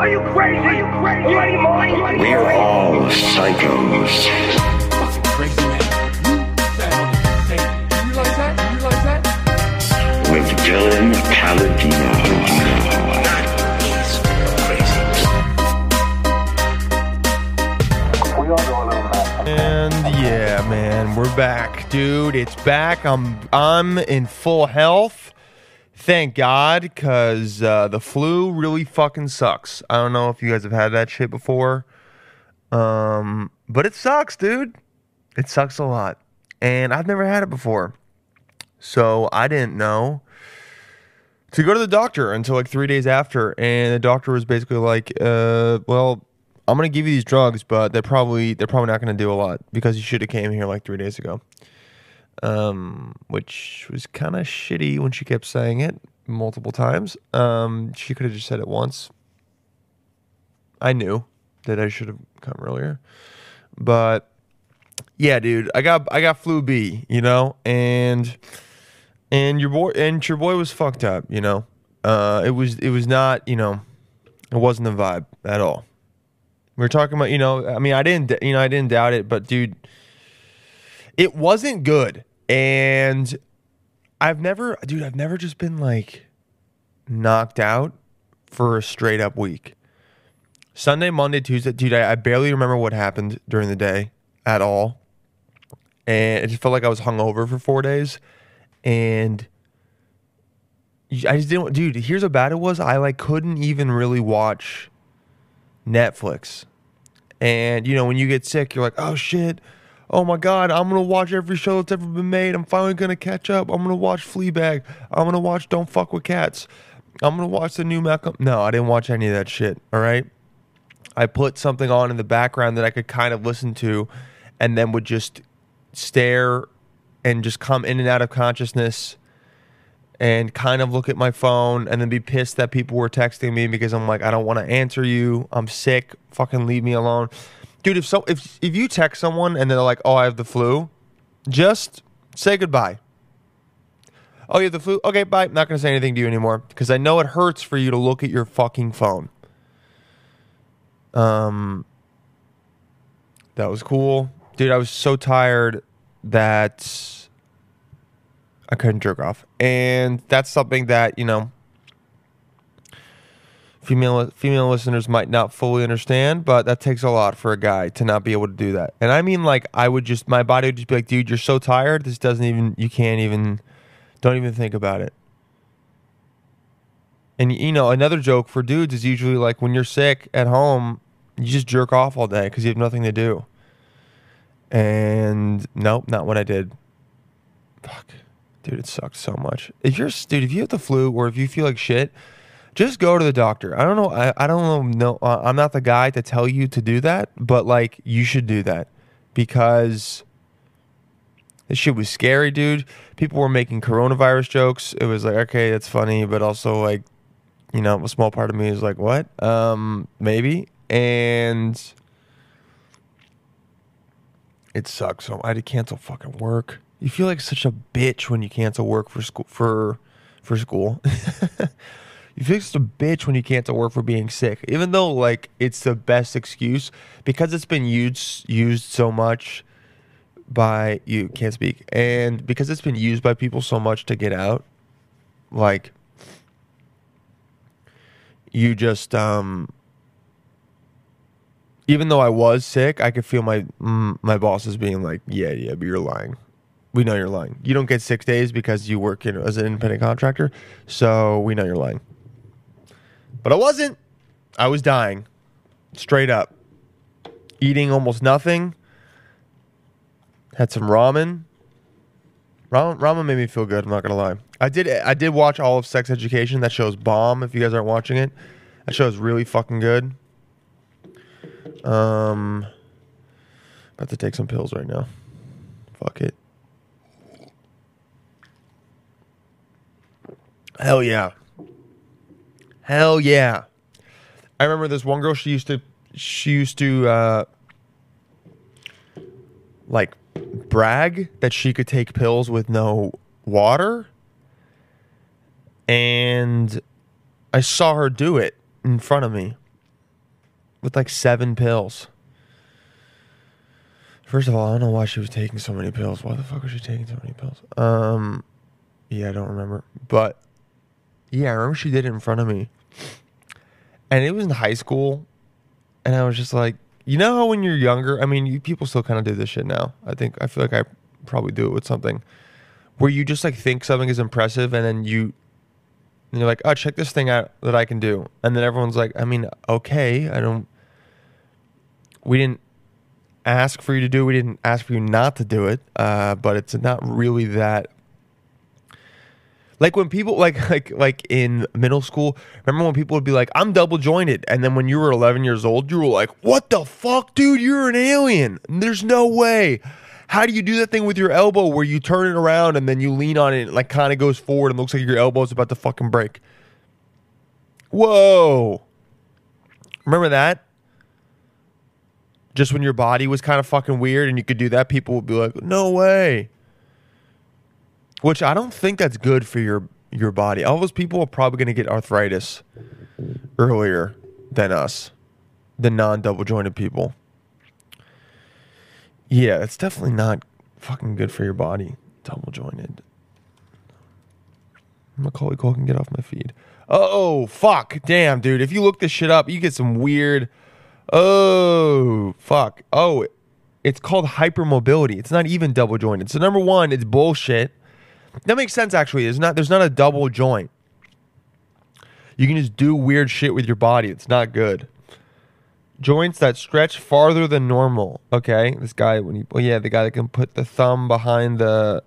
Are you crazy? Are you crazy? Are you mind? We're all psychos. Crazy man. You said on the tape. You realize that? You realize that? With Dylan Palladino. And yeah, man, we're back, dude. It's back. I'm I'm in full health. Thank God, cause uh, the flu really fucking sucks. I don't know if you guys have had that shit before, um, but it sucks, dude. It sucks a lot, and I've never had it before, so I didn't know to go to the doctor until like three days after, and the doctor was basically like, uh, "Well, I'm gonna give you these drugs, but they're probably they're probably not gonna do a lot because you should have came here like three days ago." Um, which was kind of shitty when she kept saying it multiple times. Um, she could have just said it once. I knew that I should have come earlier, but yeah, dude, I got I got flu B, you know, and and your boy and your boy was fucked up, you know. Uh, it was it was not, you know, it wasn't the vibe at all. We were talking about, you know, I mean, I didn't, you know, I didn't doubt it, but dude, it wasn't good. And I've never, dude, I've never just been like knocked out for a straight up week. Sunday, Monday, Tuesday, dude, I, I barely remember what happened during the day at all. And it just felt like I was hungover for four days. And I just didn't, dude, here's how bad it was. I like couldn't even really watch Netflix. And you know, when you get sick, you're like, oh shit, oh my god, I'm gonna watch every show that's ever been made. I'm finally gonna catch up. I'm gonna watch Fleabag. I'm gonna watch Don't Fuck with Cats. I'm gonna watch the new Malcolm. No, I didn't watch any of that shit. All right. I put something on in the background that I could kind of listen to, and then would just stare and just come in and out of consciousness and kind of look at my phone and then be pissed that people were texting me because I'm like, I don't want to answer you. I'm sick. Fucking leave me alone. Dude, if so if if you text someone and they're like, Oh, I have the flu, just say goodbye. Oh, you have the flu? Okay, bye. Not gonna say anything to you anymore. Because I know it hurts for you to look at your fucking phone. Um that was cool. Dude, I was so tired that I couldn't jerk off, and that's something that you know female female listeners might not fully understand, but that takes a lot for a guy to not be able to do that. And I mean, like, I would just my body would just be like, dude, you're so tired. This doesn't even you can't even don't even think about it. And you know, another joke for dudes is usually like when you're sick at home, you just jerk off all day because you have nothing to do. And nope, not what I did. Fuck. Dude, it sucks so much. If you're dude, if you have the flu or if you feel like shit, just go to the doctor. I don't know. I, I don't know. No, uh, I'm not the guy to tell you to do that, but like you should do that because this shit was scary, dude. People were making coronavirus jokes. It was like, okay, that's funny, but also like, you know, a small part of me is like, what? Um, maybe. And it sucks. So I had to cancel fucking work. You feel like such a bitch when you cancel work for school for for school. you feel such a bitch when you cancel work for being sick, even though like it's the best excuse because it's been used used so much by you can't speak and because it's been used by people so much to get out. Like you just um even though I was sick, I could feel my my bosses being like, "Yeah, yeah, but you're lying. We know you're lying. You don't get six days because you work in, as an independent contractor, so we know you're lying." But I wasn't. I was dying, straight up, eating almost nothing. Had some ramen. Ramen, ramen made me feel good. I'm not gonna lie. I did. I did watch all of Sex Education. That show's bomb. If you guys aren't watching it, that show's really fucking good. Um, about to take some pills right now. Fuck it. Hell yeah. Hell yeah. I remember this one girl. She used to. She used to. uh like brag that she could take pills with no water. And I saw her do it in front of me. with like seven pills. First of all, I don't know why she was taking so many pills. Why the fuck was she taking so many pills? Um, yeah, I don't remember. But yeah, I remember she did it in front of me, and it was in high school, and I was just like, you know how when you're younger, I mean, you, people still kind of do this shit now. I think I feel like I probably do it with something where you just like think something is impressive, and then you and you're like, oh, check this thing out that I can do. And then everyone's like, I mean, okay, I don't, we didn't ask for you to do it. We didn't ask for you not to do it. Uh, but it's not really that. Like when people like like like in middle school, remember when people would be like, "I'm double jointed," and then when you were 11 years old, you were like, "What the fuck, dude? You're an alien. There's no way." How do you do that thing with your elbow where you turn it around and then you lean on it and like kind of goes forward and looks like your elbow's about to fucking break? Whoa. Remember that? Just when your body was kind of fucking weird and you could do that, people would be like, "No way." Which I don't think that's good for your your body. All those people are probably going to get arthritis earlier than us, the non-double jointed people. Yeah, it's definitely not fucking good for your body. Double jointed. Macaulay Culkin, get off my feed. Oh, fuck. Damn, dude. If you look this shit up, you get some weird. Oh, fuck. Oh, it's called hypermobility. It's not even double jointed. So, number one, it's bullshit. That makes sense, actually. There's not, there's not a double joint. You can just do weird shit with your body. It's not good joints that stretch farther than normal. Okay, this guy when he oh yeah, the guy that can put the thumb behind the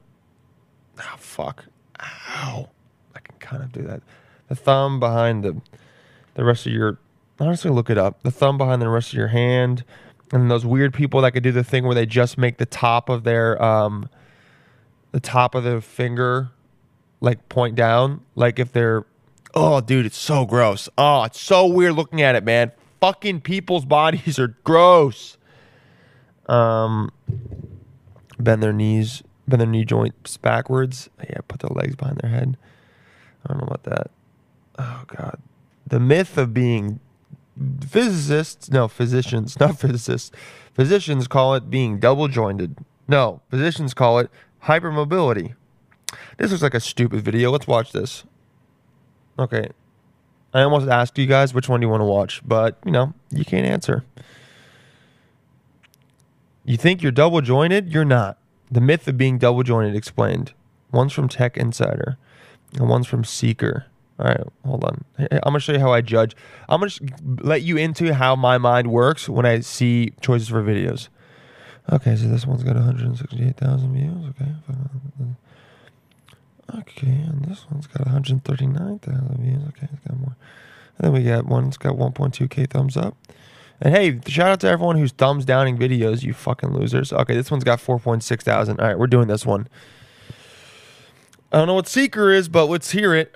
oh fuck, ow, I can kind of do that. The thumb behind the the rest of your honestly look it up. The thumb behind the rest of your hand, and those weird people that could do the thing where they just make the top of their um the top of the finger like point down, like if they're oh dude, it's so gross. Oh, it's so weird looking at it, man fucking people's bodies are gross. Um, bend their knees, bend their knee joints backwards. Yeah, put their legs behind their head. I don't know about that. Oh god, the myth of being physicists, no physicians, not physicists. Physicians call it being double jointed. No, physicians call it hypermobility. This looks like a stupid video. Let's watch this. Okay, I almost asked you guys which one do you want to watch, but you know, you can't answer. You think you're double jointed? You're not. The myth of being double jointed explained. One's from Tech Insider and one's from Seeker. All right, hold on. I'm to show you how I judge. I'm to let you into how my mind works when I see choices for videos. Okay, so this one's got 168,000 views. Okay. Okay, and this one's got 139,000 views. Okay, it's got more. And then we got one that's got 1.2k thumbs up. And hey, shout out to everyone who's thumbs downing videos, you fucking losers. Okay, this one's got 4.6 thousand. All right, we're doing this one. I don't know what Seeker is, but let's hear it.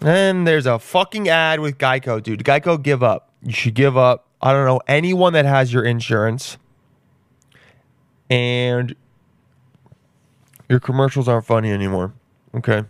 And there's a fucking ad with Geico, dude. Geico, give up. You should give up. I don't know anyone that has your insurance. And your commercials aren't funny anymore. Okay.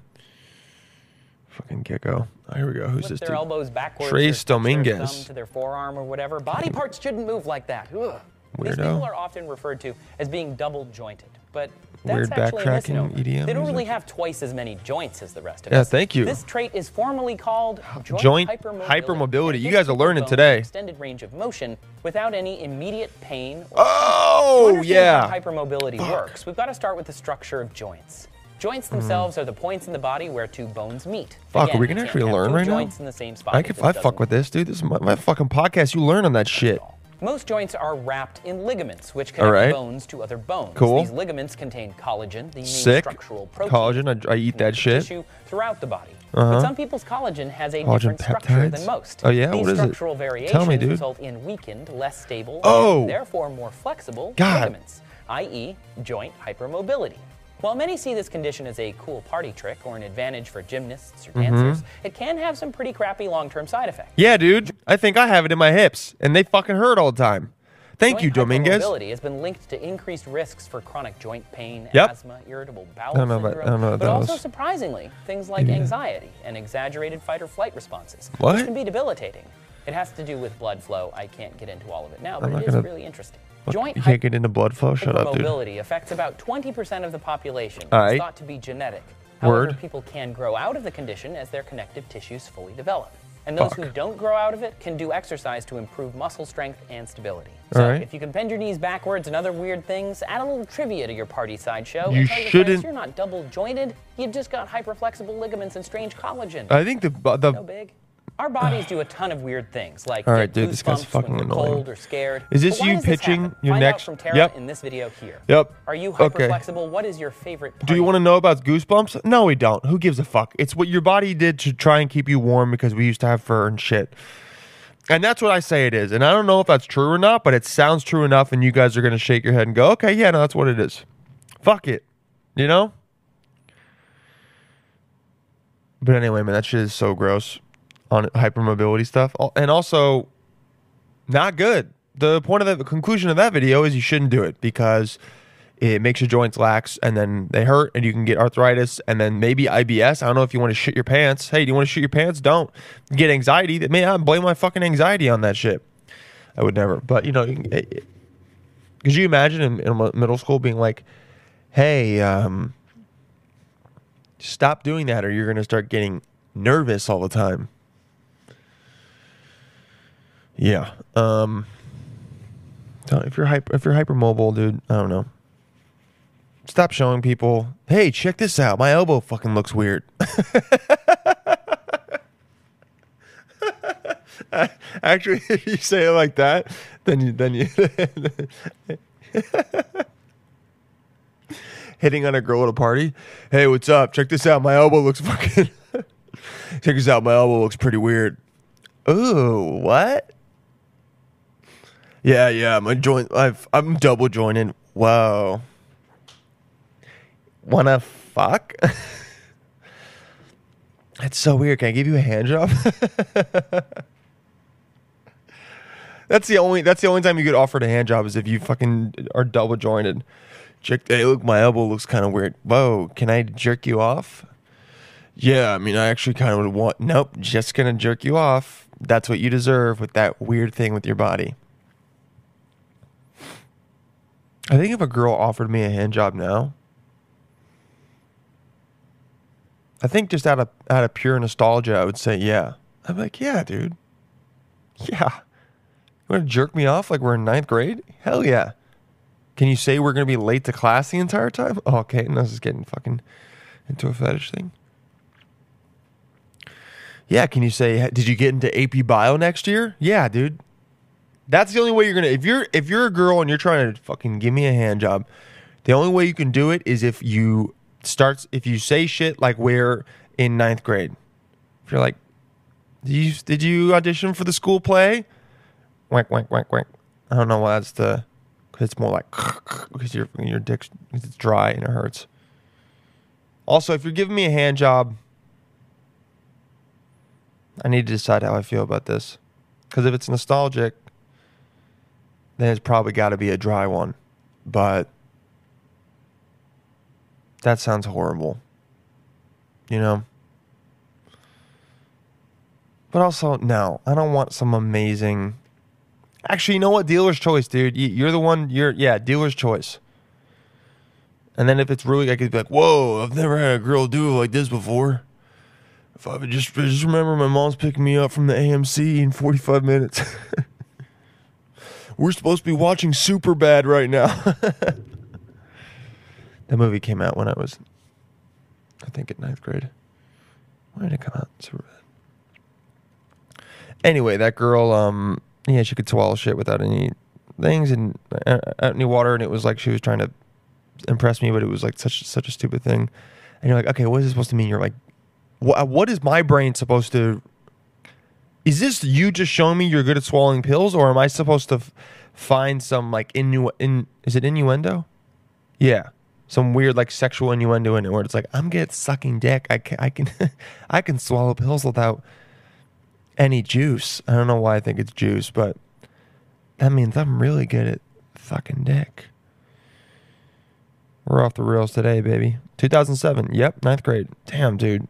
Fucking gecko. Oh, here we go. Who's Flip this their dude? elbows backwards. Trace or touch their Dominguez. to their forearm or whatever. Body parts shouldn't move like that. Ugh. These people are often referred to as being double jointed, but that's Weird actually a backtracking. EDM They don't really have twice as many joints as the rest of Yeah, us. thank you. This trait is formally called joint, Joint hypermobility. hypermobility. You guys are learning today. Extended range of motion without any immediate pain. Or Oh, yeah. How hypermobility works. We've got to start with the structure of joints. Joints themselves are the points in the body where two bones meet. Hmm. Fuck, Again, are we gonna actually learn two right now? joints in the same spot. I, It can, I fuck with this, dude. This is my, my fucking podcast. You learn on that shit. Most joints are wrapped in ligaments, which connect right. bones to other bones. Cool. These ligaments contain collagen, the main Sick. structural protein. Collagen, I- I eat that shit. Tissue throughout the body. Uh-huh. But some people's collagen has a Collagen different structure peptides? than most. Oh, yeah? These What is it? structural variations Tell me, dude. result in weakened, less stable, Oh. and therefore more flexible God. ligaments, i.e., joint hypermobility. While many see this condition as a cool party trick or an advantage for gymnasts or Mm-hmm. dancers, it can have some pretty crappy long-term side effects. Yeah, dude. I think I have it in my hips, and they fucking hurt all the time. Thank you, Dominguez. hypermobility has been linked to increased risks for chronic joint pain, Yep. asthma, irritable bowel I don't know about- syndrome, know but also was. surprisingly, things like anxiety and exaggerated fight or flight responses, What? which can be debilitating. It has to do with blood flow. I can't get into all of it now, but it is really interesting. Fuck, Joint you can't get into blood flow. Shut up, dude. hypermobility affects about 20% of the population. All It's right. thought to be genetic. However, Word. people can grow out of the condition as their connective tissues fully develop. And those who don't grow out of it can do exercise to improve muscle strength and stability. So, right. if you can bend your knees backwards and other weird things, add a little trivia to your party sideshow. You shouldn't- friends you're not double jointed. You've just got hyperflexible ligaments and strange collagen. I think the the no big. Our bodies do a ton of weird things, like All get dude, this guy's fucking when annoying. cold or scared. Is this you does this pitching your Find next- Out from Yep. in this video here. Yep. Are you Okay. hyperflexible? What is your favorite? Do you want to know about goosebumps? No, we don't. Who gives a fuck? It's what your body did to try and keep you warm because we used to have fur and shit. And that's what I say it is. And I don't know if that's true or not, but it sounds true enough, and you guys are going to shake your head and go, okay, yeah, no, that's what it is. Fuck it. You know? But anyway, man, that shit is so gross on hypermobility stuff. And also, not good. The point of the, conclusion of that video is you shouldn't do it because it makes your joints lax and then they hurt and you can get arthritis and then maybe IBS. I don't know if you want to shit your pants. Hey, do you want to shit your pants? Don't get anxiety. That may I blame my fucking anxiety on that shit. I would never. But you know, eh, eh, could you imagine in, in middle school being like, "Hey, um, stop doing that, or you're gonna start getting nervous all the time." Yeah. Um. If you're hyper, if you're hypermobile, dude, I don't know. Stop showing people. Hey, check this out. My elbow fucking looks weird. Actually, if you say it like that, then you then you hitting on a girl at a party. Hey, what's up? Check this out. My elbow looks fucking. Check this out. My elbow looks pretty weird. Ooh, what? Yeah, yeah. My joint. I've, I'm double joining. Whoa. Wanna fuck? That's so weird. Can I give you a hand job? that's the only. That's the only time you get offered a hand job is if you fucking are double jointed. Check. Hey, look, my elbow looks kind of weird. Whoa. Can I jerk you off? Yeah, I mean, I actually kind of would want. Nope, just gonna jerk you off. That's what you deserve with that weird thing with your body. I think if a girl offered me a hand job now, I think just out of out of pure nostalgia, I would say yeah. I'm like, yeah, dude. Yeah. You want to jerk me off like we're in ninth grade? Hell yeah. Can you say we're gonna be late to class the entire time? Oh, okay, no, this is getting fucking into a fetish thing. Yeah, can you say did you get into AP Bio next year? Yeah, dude. That's the only way you're gonna if you're if you're a girl and you're trying to fucking give me a hand job, the only way you can do it is if you starts if you say shit like we're in ninth grade. If you're like, did you did you audition for the school play? Wank wank wank wank. I don't know why that's the because it's more like because your your dick it's dry and it hurts. Also, if you're giving me a hand job, I need to decide how I feel about this. Because if it's nostalgic, then it's probably got to be a dry one. But that sounds horrible. You know? But also, no, I don't want some amazing. Actually, you know what? Dealer's choice, dude. You- You're the one. You're yeah, dealer's choice. And then if it's really, I could be like, "Whoa, I've never had a girl do it like this before." If I would just just remember, my mom's picking me up from the AMC in 45 minutes. We're supposed to be watching Super Bad right now. that movie came out when I was, I think, in ninth grade. When did it come out? Super Bad. Anyway, that girl, um, yeah, she could swallow shit without any things and uh, any water, and it was like she was trying to impress me, but it was like such such a stupid thing. And you're like, okay, what is this supposed to mean? You're like, what, what is my brain supposed to? Is this you just showing me you're good at swallowing pills, or am I supposed to f- find some like innu in? Is it innuendo? Yeah, some weird like sexual innuendo in it, where it's like I'm good at sucking dick. I can I can I can swallow pills without any juice. I don't know why I think it's juice, but that means I'm really good at fucking dick. We're off the rails today, baby. 2007. Yep, ninth grade. Damn, dude.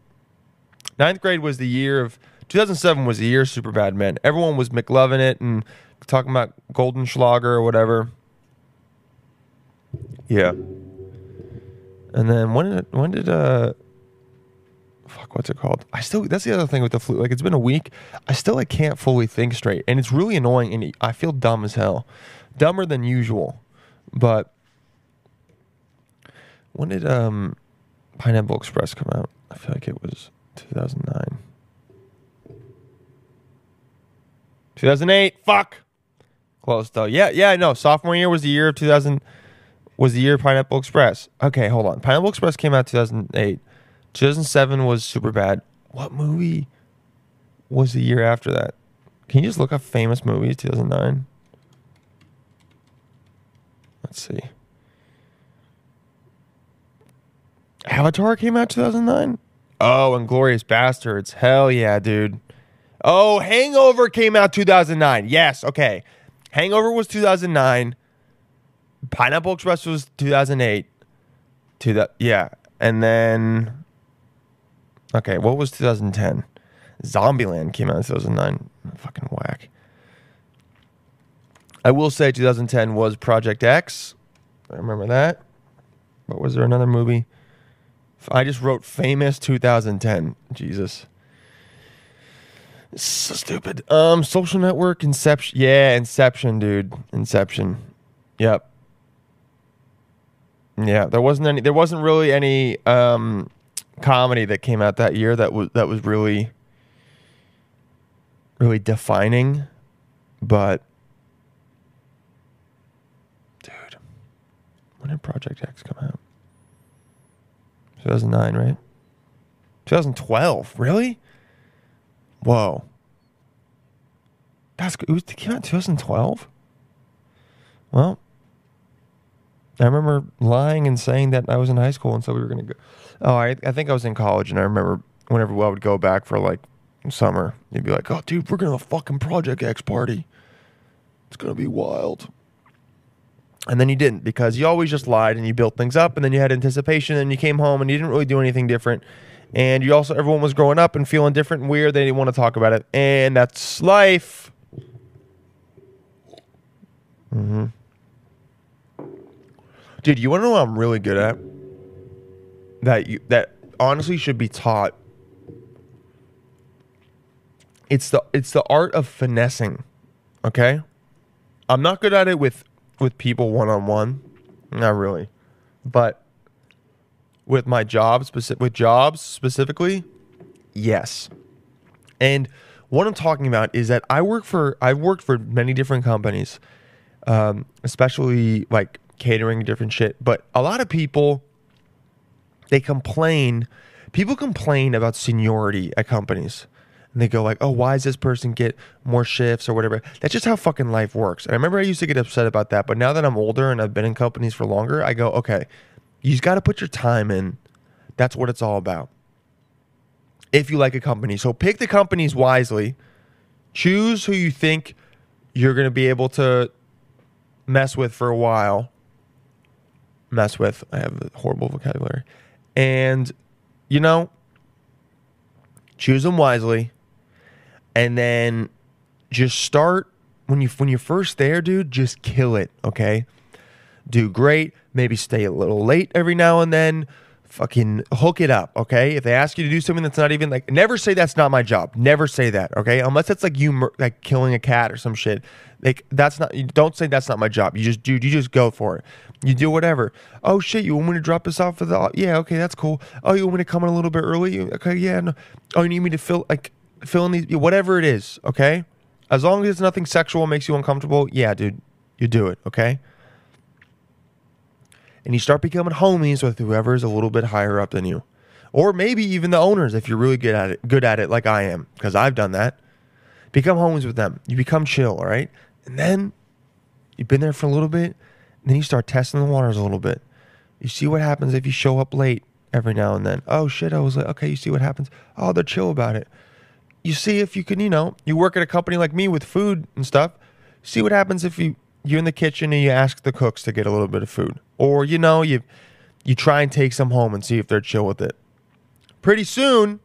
Ninth grade was the year of 2007 was the year super bad man. Everyone was McLovin it and talking about Golden Schlager or whatever. Yeah. And then when did when did uh fuck what's it called? I still that's the other thing with the flu. Like it's been a week. I still like can't fully think straight, and it's really annoying. And I feel dumb as hell, dumber than usual. But when did um Pineapple Express come out? I feel like it was 2009. 2008. Fuck. Close though. Yeah, yeah, no. Sophomore year was the year of 2000 was the year of Pineapple Express. Okay, hold on. Pineapple Express came out 2008. 2007 was super bad. What movie was the year after that? Can you just look up famous movies 2009? Let's see. Avatar came out 2009? Oh, and Glorious Bastards. Hell yeah, dude. Oh, Hangover came out 2009. Yes, okay. Hangover was 2009. Pineapple Express was 2008. To yeah, and then okay, what was 2010? Zombieland came out in 2009. Fucking whack. I will say 2010 was Project X. I remember that. But was there another movie? I just wrote famous 2010. Jesus. So stupid. Um, Social Network, Inception. Yeah, Inception, dude. Inception. Yep. Yeah, there wasn't any. There wasn't really any um, comedy that came out that year that was that was really, really defining. But, dude, when did Project X come out? 2009, right? 2012. Really? Whoa. That's it was it came out 2012. Well, I remember lying and saying that I was in high school and so we were gonna go. Oh, I I think I was in college and I remember whenever I would go back for like summer, you'd be like, "Oh, dude, we're gonna have a fucking Project X party. It's gonna be wild." And then you didn't because you always just lied and you built things up and then you had anticipation and you came home and you didn't really do anything different. And you also everyone was growing up and feeling different and weird. They didn't want to talk about it. And that's life. Mm-hmm. Dude, you want to know what I'm really good at? That you that honestly should be taught. It's the it's the art of finessing. Okay? I'm not good at it with with people one on one. Not really. But with my job specific with jobs specifically, yes. And what I'm talking about is that I work for I've worked for many different companies, um, especially like catering different shit. But a lot of people they complain. People complain about seniority at companies. And they go like, "Oh, why does this person get more shifts or whatever?" That's just how fucking life works. And I remember I used to get upset about that, but now that I'm older and I've been in companies for longer, I go, "Okay, you just got to put your time in. That's what it's all about." If you like a company, so pick the companies wisely. Choose who you think you're going to be able to mess with for a while. Mess with. I have a horrible vocabulary. And you know, choose them wisely and then just start when you when you're first there, dude. Just kill it, okay? Do great. Maybe stay a little late every now and then. Fucking hook it up, okay? If they ask you to do something that's not even like, never say that's not my job. Never say that, okay? Unless it's like you mur- like killing a cat or some shit. Like that's not. You don't say that's not my job. You just dude. You just go for it. You do whatever. Oh shit! You want me to drop this off for the? Yeah, okay, that's cool. Oh, you want me to come in a little bit early? Okay, yeah. No. Oh, you need me to fill like fill in these whatever it is, okay? As long as it's nothing sexual makes you uncomfortable, yeah, dude, you do it, okay? And you start becoming homies with whoever's a little bit higher up than you. Or maybe even the owners if you're really good at it, good at it like I am, because I've done that. Become homies with them. You become chill, all right? And then you've been there for a little bit, and then you start testing the waters a little bit. You see what happens if you show up late every now and then. Oh shit, I was like, okay, you see what happens? Oh, they're chill about it you see if you can, you know, you work at a company like me with food and stuff. See what happens if you you're in the kitchen and you ask the cooks to get a little bit of food, or you know, you you try and take some home and see if they're chill with it. Pretty soon,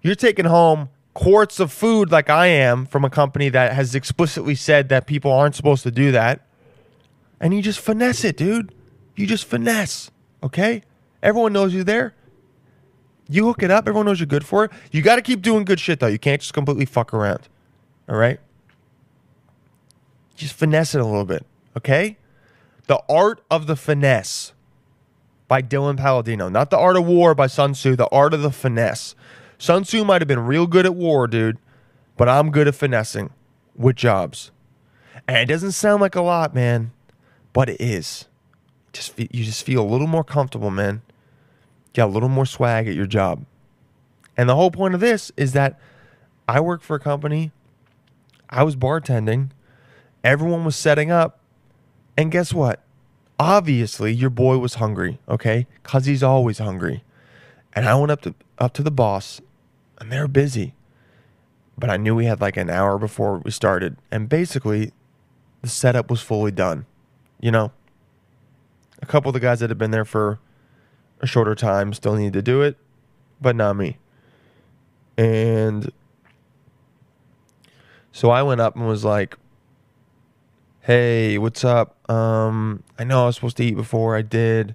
you're taking home quarts of food like I am from a company that has explicitly said that people aren't supposed to do that. And you just finesse it, dude. You just finesse, okay? Everyone knows you're there. You hook it up, everyone knows you're good for it. You got to keep doing good shit though. You can't just completely fuck around. All right? Just finesse it a little bit, okay? The Art of the Finesse by Dylan Palladino. Not The Art of War by Sun Tzu, The Art of the Finesse. Sun Tzu might have been real good at war, dude, but I'm good at finessing with jobs. And it doesn't sound like a lot, man, but it is. Just you just feel a little more comfortable, man. Got a little more swag at your job. And the whole point of this is that I work for a company. I was bartending. Everyone was setting up. And guess what? Obviously, your boy was hungry, okay? Cuz he's always hungry. And I went up to up to the boss, and they're busy. But I knew we had like an hour before we started, and basically the setup was fully done. You know, a couple of the guys that had been there for a shorter time still needed to do it, but not me. And so I went up and was like, "Hey, what's up? Um, I know I was supposed to eat before I did.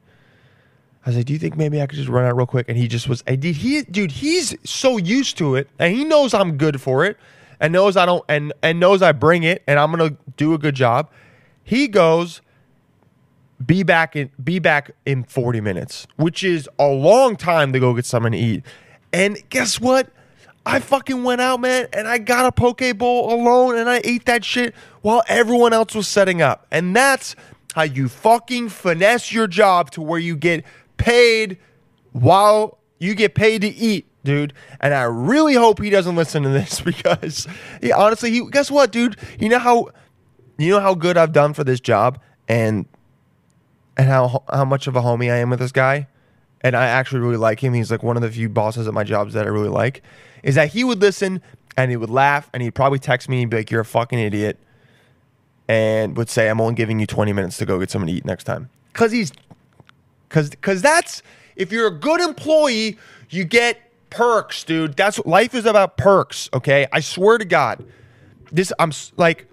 I was like, do you think maybe I could just run out real quick? And he just was, and did he, dude, he's so used to it, and he knows I'm good for it, and knows I don't, and and knows I bring it, and I'm gonna do a good job. He goes, be back in, be back in 40 minutes, which is a long time to go get something to eat. And guess what? I fucking went out, man, and I got a poke bowl alone, and I ate that shit while everyone else was setting up. And that's how you fucking finesse your job to where you get paid while you get paid to eat, dude. And I really hope he doesn't listen to this because he, honestly, he guess what, dude? You know how you know how good I've done for this job and and how how much of a homie I am with this guy. And I actually really like him. He's like one of the few bosses at my jobs that I really like. Is that he would listen and he would laugh and he'd probably text me and be like, "You're a fucking idiot," and would say, "I'm only giving you 20 minutes to go get something to eat next time." Because he's Cause cause that's if you're a good employee, you get perks, dude. That's life is about perks, okay? I swear to God. This I'm like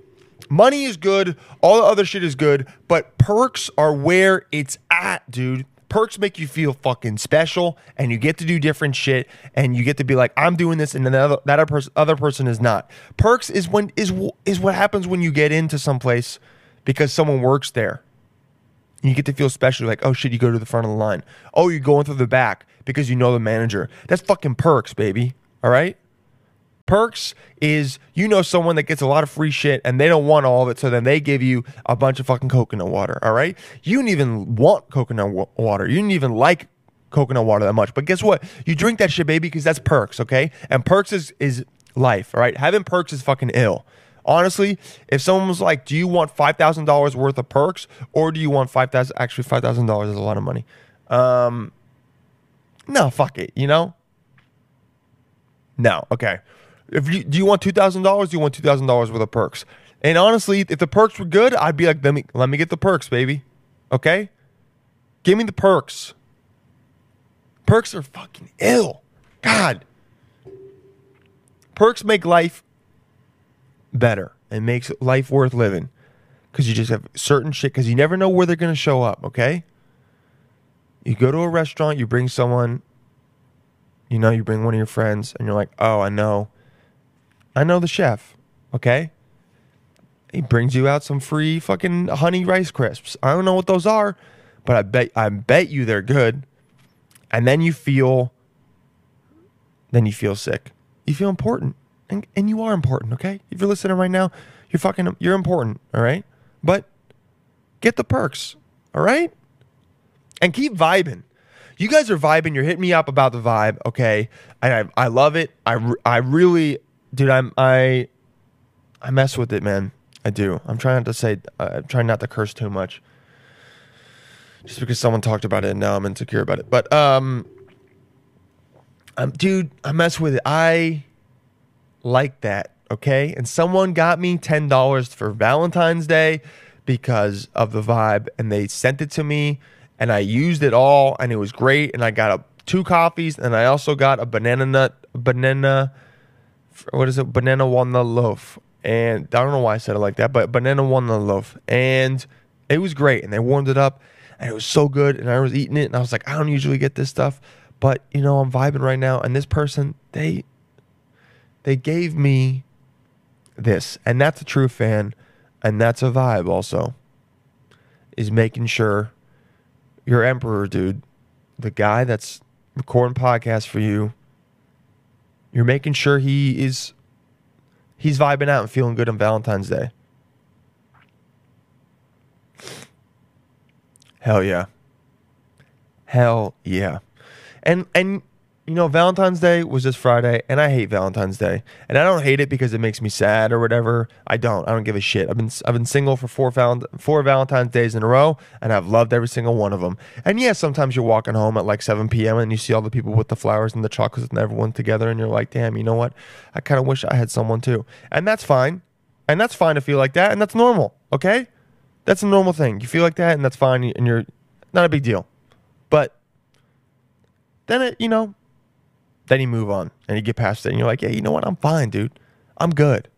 money is good, all the other shit is good, but perks are where it's at, dude. Perks make you feel fucking special and you get to do different shit and you get to be like I'm doing this and another that other person other person is not. Perks is when is is what happens when you get into someplace because someone works there. And you get to feel special, like, oh shit, you go to the front of the line. Oh, you're going through the back because you know the manager. That's fucking perks, baby. All right? Perks is you know someone that gets a lot of free shit and they don't want all of it, so then they give you a bunch of fucking coconut water. All right? You didn't even want coconut wa- water. You didn't even like coconut water that much. But guess what? You drink that shit, baby, because that's perks, okay? And perks is is life, all right? Having perks is fucking ill. Honestly, if someone was like, "Do you want five thousand dollars worth of perks, or do you want five thousand? Actually, five thousand dollars is a lot of money. Um, no, fuck it. You know, no. Okay. If you do you want two thousand dollars? Do you want two thousand dollars worth of perks? And honestly, if the perks were good, I'd be like, let me let me get the perks, baby. Okay, give me the perks. Perks are fucking ill. God. Perks make life better and makes life worth living because you just have certain shit because you never know where they're to show up okay you go to a restaurant you bring someone you know you bring one of your friends and you're like oh i know i know the chef okay? He brings you out some free fucking honey rice crisps. I don't know what those are but i bet i bet you they're good. And then you feel then you feel sick. You feel important. And, and you are important okay? If you're listening right now you're fucking you're important all right? But get the perks all right? And keep vibing. You guys are vibing. You're hitting me up about the vibe okay? And i, I love it. I, I really dude i'm i i mess with it man i do i'm trying not to say uh, i'm trying not to curse too much just because someone talked about it and now i'm insecure about it but um um, dude, I mess with it. I like that. Okay. And someone got me $10 for Valentine's Day because of the vibe and they sent it to me and I used it all and it was great. And I got a, two coffees and I also got a banana nut, banana what is it? Banana won the loaf, and I don't know why I said it like that, but banana won the loaf, and it was great, and they warmed it up, and it was so good, and I was eating it, and I was like, I don't usually get this stuff, but you know, I'm vibing right now, and this person, they, they gave me this, and that's a true fan, and that's a vibe also, is making sure your emperor, dude, the guy that's recording podcasts for you, you're making sure he is he's vibing out and feeling good on Valentine's Day. Hell yeah. Hell yeah. And and you know, Valentine's Day was this Friday, and I hate Valentine's Day. And I don't hate it because it makes me sad or whatever. I don't. I don't give a shit. I've been I've been single for four val- four Valentine's days in a row, and I've loved every single one of them. And yes, sometimes you're walking home at like 7 p.m. and you see all the people with the flowers and the chocolates and everyone together, and you're like, damn, you know what? I kind of wish I had someone too. And that's fine. And that's fine to feel like that, and that's normal. Okay, that's a normal thing. You feel like that, and that's fine, and you're not a big deal. But then it, you know, then you move on and you get past it and you're like, yeah, you know what? I'm fine, dude. I'm good.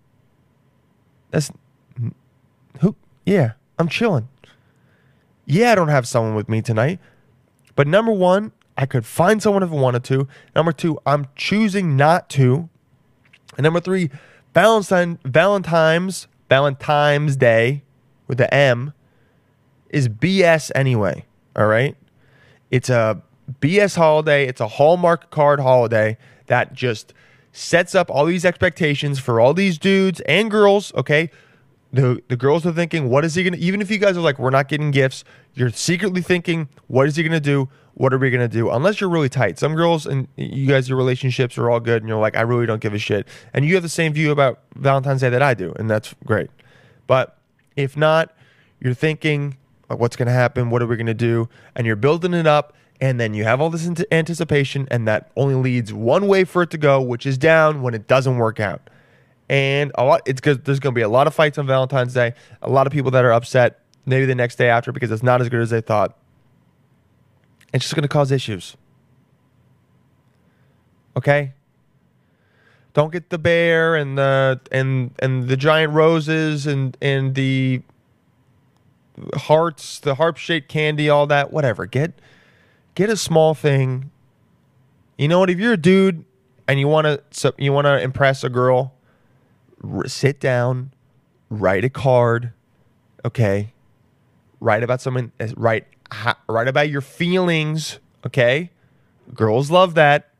That's who, yeah, I'm chilling. Yeah, I don't have someone with me tonight. But number one, I could find someone if I wanted to. Number two, I'm choosing not to. And number three, Valentine, Valentine's, Valentine's Day with the M is BS anyway. All right. It's a BS holiday. It's a Hallmark card holiday that just sets up all these expectations for all these dudes and girls. Okay. The, the girls are thinking, what is he gonna? Even if you guys are like, we're not getting gifts, you're secretly thinking, what is he gonna do? What are we gonna do? Unless you're really tight. Some girls and you guys, your relationships are all good, and you're like, I really don't give a shit, and you have the same view about Valentine's Day that I do, and that's great. But if not, you're thinking, like, what's gonna happen? What are we gonna do? And you're building it up, and then you have all this ant- anticipation, and that only leads one way for it to go, which is down when it doesn't work out. And a lot it's good there's going to be a lot of fights on valentine's day a lot of people that are upset maybe the next day after because it's not as good as they thought. It's just going to cause issues. Okay? Don't get the bear and the and and the giant roses and and the hearts the harp shaped candy all that whatever. Get get a small thing you know what if you're a dude and you want to you want to impress a girl sit down, write a card, okay? Write about someone, uh, write write about your feelings, okay? Girls love that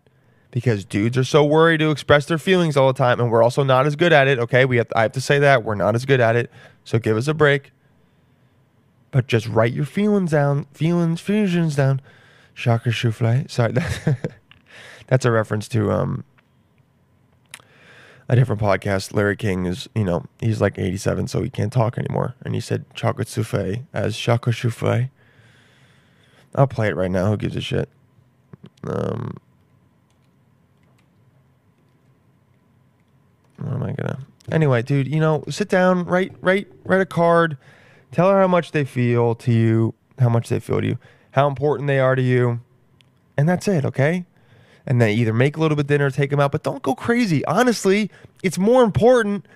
because dudes are so worried to express their feelings all the time, and we're also not as good at it. Okay, we have I have to say that we're not as good at it, so give us a break. But just write your feelings down, feelings, feelings down. Shocker souffle. Sorry, that, that's a reference to um a different podcast. Larry King is, you know, he's like 87, so he can't talk anymore. And he said chocolate souffle as chocolate souffle. I'll play it right now. Who gives a shit? Um, what am I gonna? Anyway, dude, you know, sit down, write, write, write a card. Tell her how much they feel to you, how much they feel to you, how important they are to you, and that's it. Okay and then either make a little bit dinner, take them out, but don't go crazy. Honestly, it's more important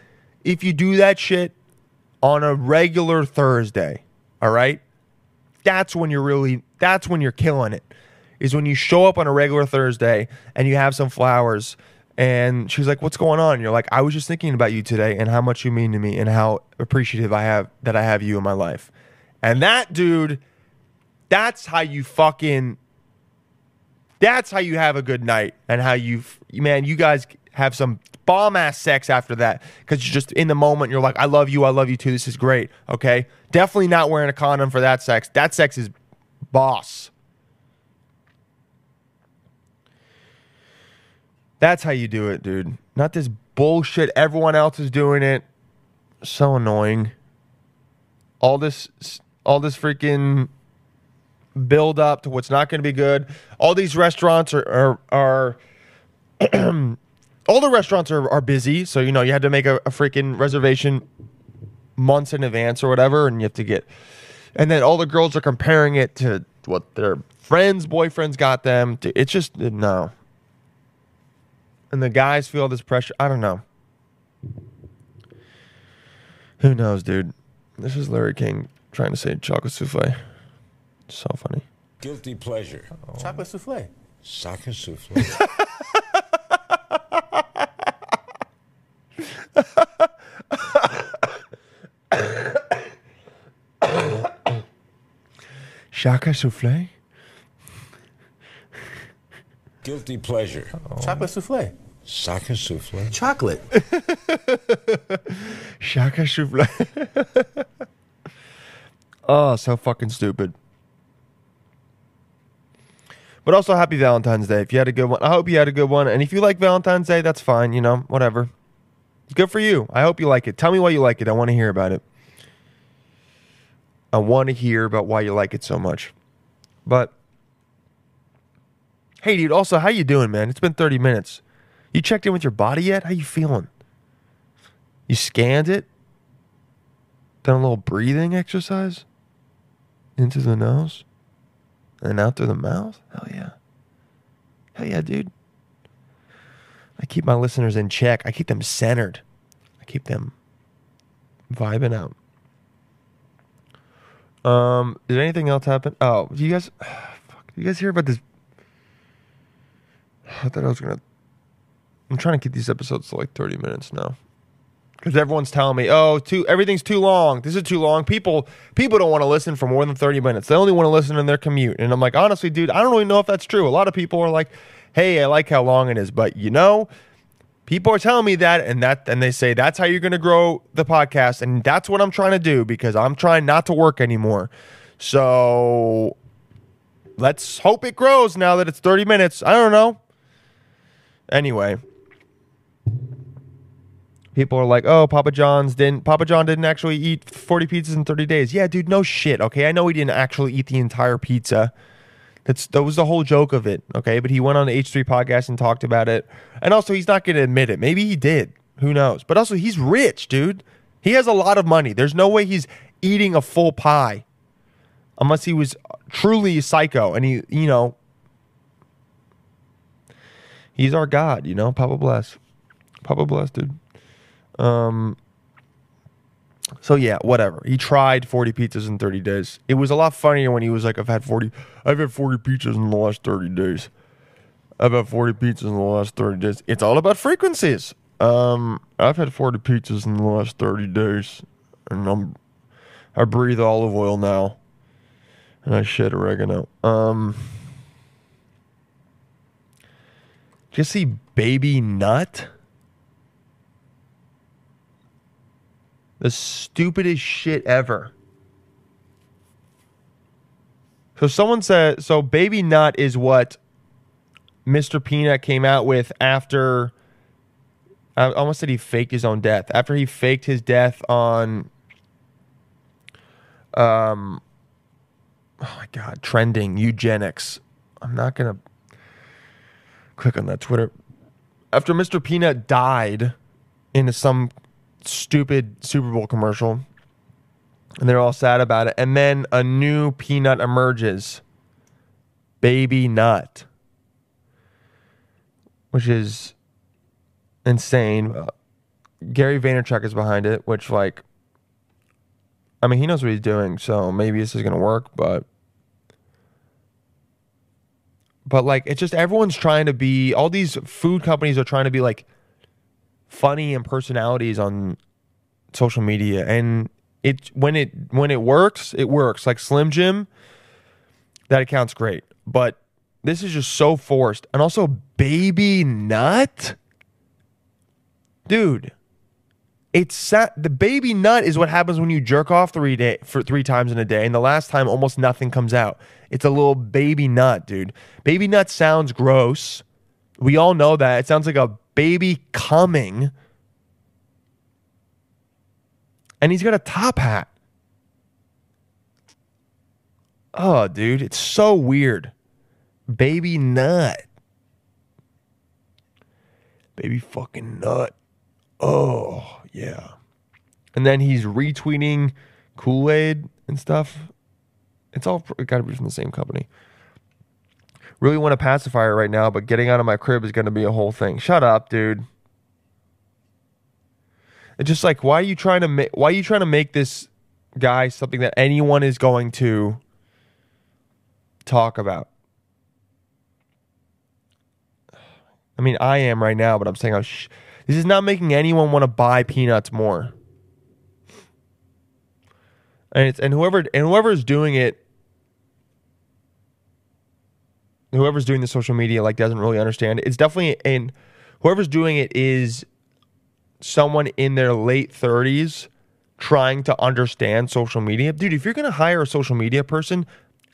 if you do that shit on a regular Thursday. All right? That's when you're really that's when you're killing it. Is when you show up on a regular Thursday and you have some flowers and she's like, "What's going on?" And you're like, "I was just thinking about you today and how much you mean to me and how appreciative I have that I have you in my life." And that dude, that's how you fucking that's how you have a good night and how you, man, you guys have some bomb ass sex after that because you're just in the moment. You're like, I love you. I love you too. This is great. Okay. Definitely not wearing a condom for that sex. That sex is boss. That's how you do it, dude. Not this bullshit. Everyone else is doing it. So annoying. All this, all this freaking build up to what's not going to be good. All these restaurants are are, are all the restaurants are, are busy, so you know you had to make a, a freaking reservation months in advance or whatever, and you have to get. And then all the girls are comparing it to what their friends, boyfriends got them. It's just uh, no. and the guys feel this pressure. I don't know. Who knows, dude? This is Larry King trying to say chocolate souffle. So funny. Guilty pleasure. Chocolate souffle. Chocolate souffle. Shaka souffle? Guilty pleasure. Chocolate souffle. Soccer souffle. Chocolate. Shaka souffle. oh, so fucking stupid. But also, happy Valentine's Day. If you had a good one, I hope you had a good one. And if you like Valentine's Day, that's fine. You know, whatever. Good for you. I hope you like it. Tell me why you like it. I want to hear about it. I want to hear about why you like it so much. But hey, dude. Also, how you doing, man? It's been thirty minutes. You checked in with your body yet? How you feeling? You scanned it? Done a little breathing exercise? Into the nose? And then out through the mouth? Hell yeah. Hell yeah, dude. I keep my listeners in check. I keep them centered. I keep them vibing out. Um, did anything else happen? Oh, do you guys fuck, you guys hear about this? I thought I was gonna I'm trying to keep these episodes to like 30 minutes now. Because everyone's telling me, oh, too everything's too long. This is too long. People people don't want to listen for more than 30 minutes. They only want to listen in their commute. And I'm like, honestly, dude, I don't really know if that's true. A lot of people are like, hey, I like how long it is, but you know, people are telling me that and that and they say that's how you're gonna grow the podcast. And that's what I'm trying to do because I'm trying not to work anymore. So let's hope it grows now that it's 30 minutes. I don't know. Anyway, people are like, "Oh, Papa John's didn't Papa John didn't actually eat 40 pizzas in 30 days." Yeah, dude, no shit. Okay, I know he didn't actually eat the entire pizza. That's that was the whole joke of it. Okay, but he went on the H3 podcast and talked about it. And also, he's not going to admit it. Maybe he did. Who knows? But also, he's rich, dude. He has a lot of money. There's no way he's eating a full pie unless he was truly a psycho and he, you know, he's our God, you know, Papa bless. Papa bless, dude. Um so yeah, whatever. He tried 40 pizzas in 30 days. It was a lot funnier when he was like, I've had 40 I've had 40 pizzas in the last 30 days. I've had 40 pizzas in the last 30 days. It's all about frequencies. Um I've had 40 pizzas in the last 30 days. And I'm I breathe olive oil now. And I shit oregano. Um Did you see Baby Nut? The stupidest shit ever. So someone said so Baby Nut is what Mr. Peanut came out with after I almost said he faked his own death. After he faked his death on um oh my god, trending eugenics. I'm not gonna click on that Twitter. After Mr. Peanut died in some stupid Super Bowl commercial, and they're all sad about it, and then a new peanut emerges, Baby Nut, which is insane. Uh, Gary Vaynerchuk is behind it, which like, I mean, he knows what he's doing, so maybe this is gonna work, but but like it's just everyone's trying to be all these food companies are trying to be like funny and personalities on social media and it when it when it works it works like slim jim that account's great but this is just so forced and also baby nut dude it's sa- the baby nut is what happens when you jerk off three day for three times in a day, and the last time almost nothing comes out. It's a little baby nut, dude. Baby nut sounds gross. We all know that. It sounds like a baby coming. And he's got a top hat. Oh, dude, it's so weird. Baby nut. Baby fucking nut. Oh, yeah. And then he's retweeting Kool Aid and stuff. It's all got to be from the same company. Really want a pacifier right now, but getting out of my crib is going to be a whole thing. Shut up, dude. It's just like why are you trying to make why are you trying to make this guy something that anyone is going to talk about? I mean, I am right now, but I'm saying, oh, sh- this is not making anyone want to buy peanuts more. And it's and whoever and whoever's doing it, whoever's doing the social media like doesn't really understand. It's definitely and whoever's doing it is someone in their late 30s trying to understand social media. Dude, if you're going to hire a social media person,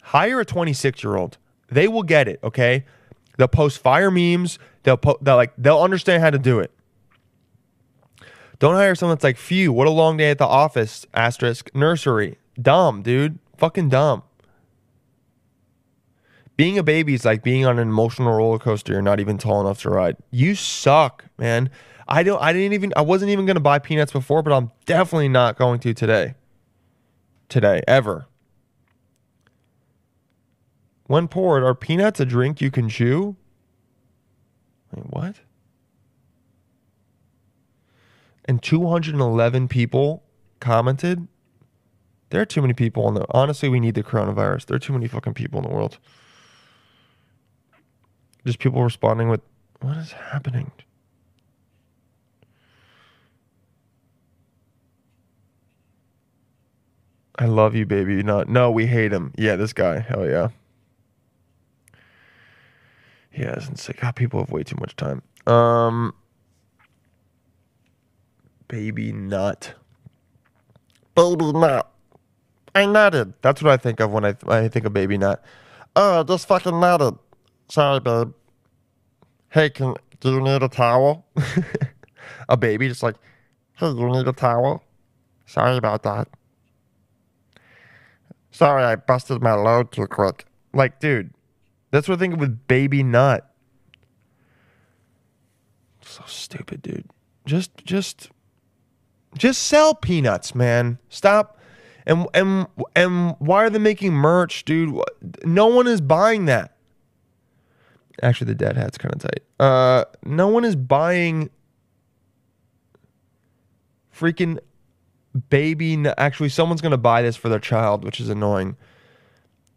hire a 26 year old. They will get it, okay? They'll post fire memes. They'll po- they'll like they'll understand how to do it. Don't hire someone that's like, phew, what a long day at the office, asterisk, nursery. Dumb, dude. Fucking dumb. Being a baby is like being on an emotional roller coaster you're not even tall enough to ride. You suck, man. I don't I didn't even I wasn't even gonna buy peanuts before, but I'm definitely not going to today. Today, ever. When poured, are peanuts a drink you can chew? Wait, what? And 211 people commented. There are too many people in the. Honestly, we need the coronavirus. There are too many fucking people in the world. Just people responding with, "What is happening?" I love you, baby. No, no, we hate him. Yeah, this guy. Hell yeah. Yeah, it's sick. God, people have way too much time. Um, baby nut. Baby nut. I nutted. That's what I think of when I I think of baby nut. Oh, just fucking nutted. Sorry, er babe. Hey, can do you need a towel? a baby just like, er hey, you need a towel? Sorry about that. Sorry, I busted my load too quick. Like, dude, that's what I think with baby nut. So stupid, dude. Just, just, just sell peanuts, man. Stop. And and and why are they making merch, dude? No one is buying that. Actually, the dad hat's kind of tight. Uh, no one is buying freaking baby. n- Actually, someone's gonna buy this for their child, which is annoying.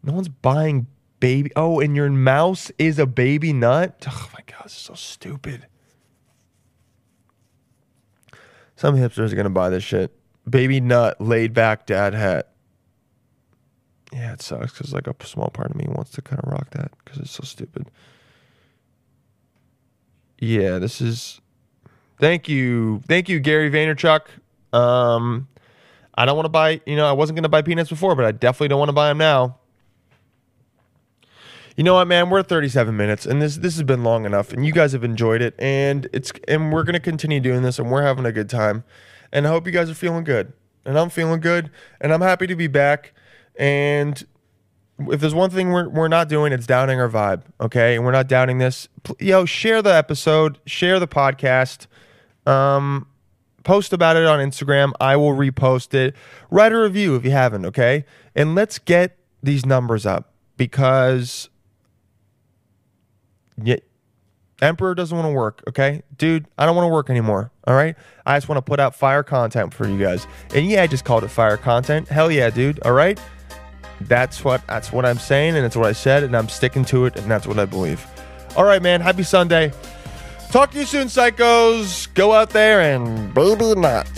No one's buying baby. Oh, and your mouse is a baby nut. Oh my god, this is so stupid. Some hipsters are gonna buy this shit. Baby nut, laid back dad hat. Yeah, it sucks because like a small part of me wants to kind of rock that because it's so stupid. Yeah, this is. Thank you, thank you, Gary Vaynerchuk. Um, I don't want to buy. You know, I wasn't gonna buy peanuts before, but I definitely don't want to buy them now. You know what, man? We're 37 minutes, and this this has been long enough, and you guys have enjoyed it, and it's and we're gonna continue doing this, and we're having a good time, and I hope you guys are feeling good, and I'm feeling good, and I'm happy to be back, and if there's one thing we're we're not doing, it's downing our vibe, okay? And we're not downing this. Yo, share the episode, share the podcast, um, post about it on Instagram. I will repost it. Write a review if you haven't, okay? And let's get these numbers up because yeah, Emperor doesn't want to work, okay? Dude, I don't want to work anymore, all right? I just want to put out fire content for you guys. And yeah, I just called it fire content. Hell yeah, dude, all right? That's what that's what I'm saying and it's what I said and I'm sticking to it and that's what I believe. All right, man. Happy Sunday. Talk to you soon, psychos. Go out there and baby nut.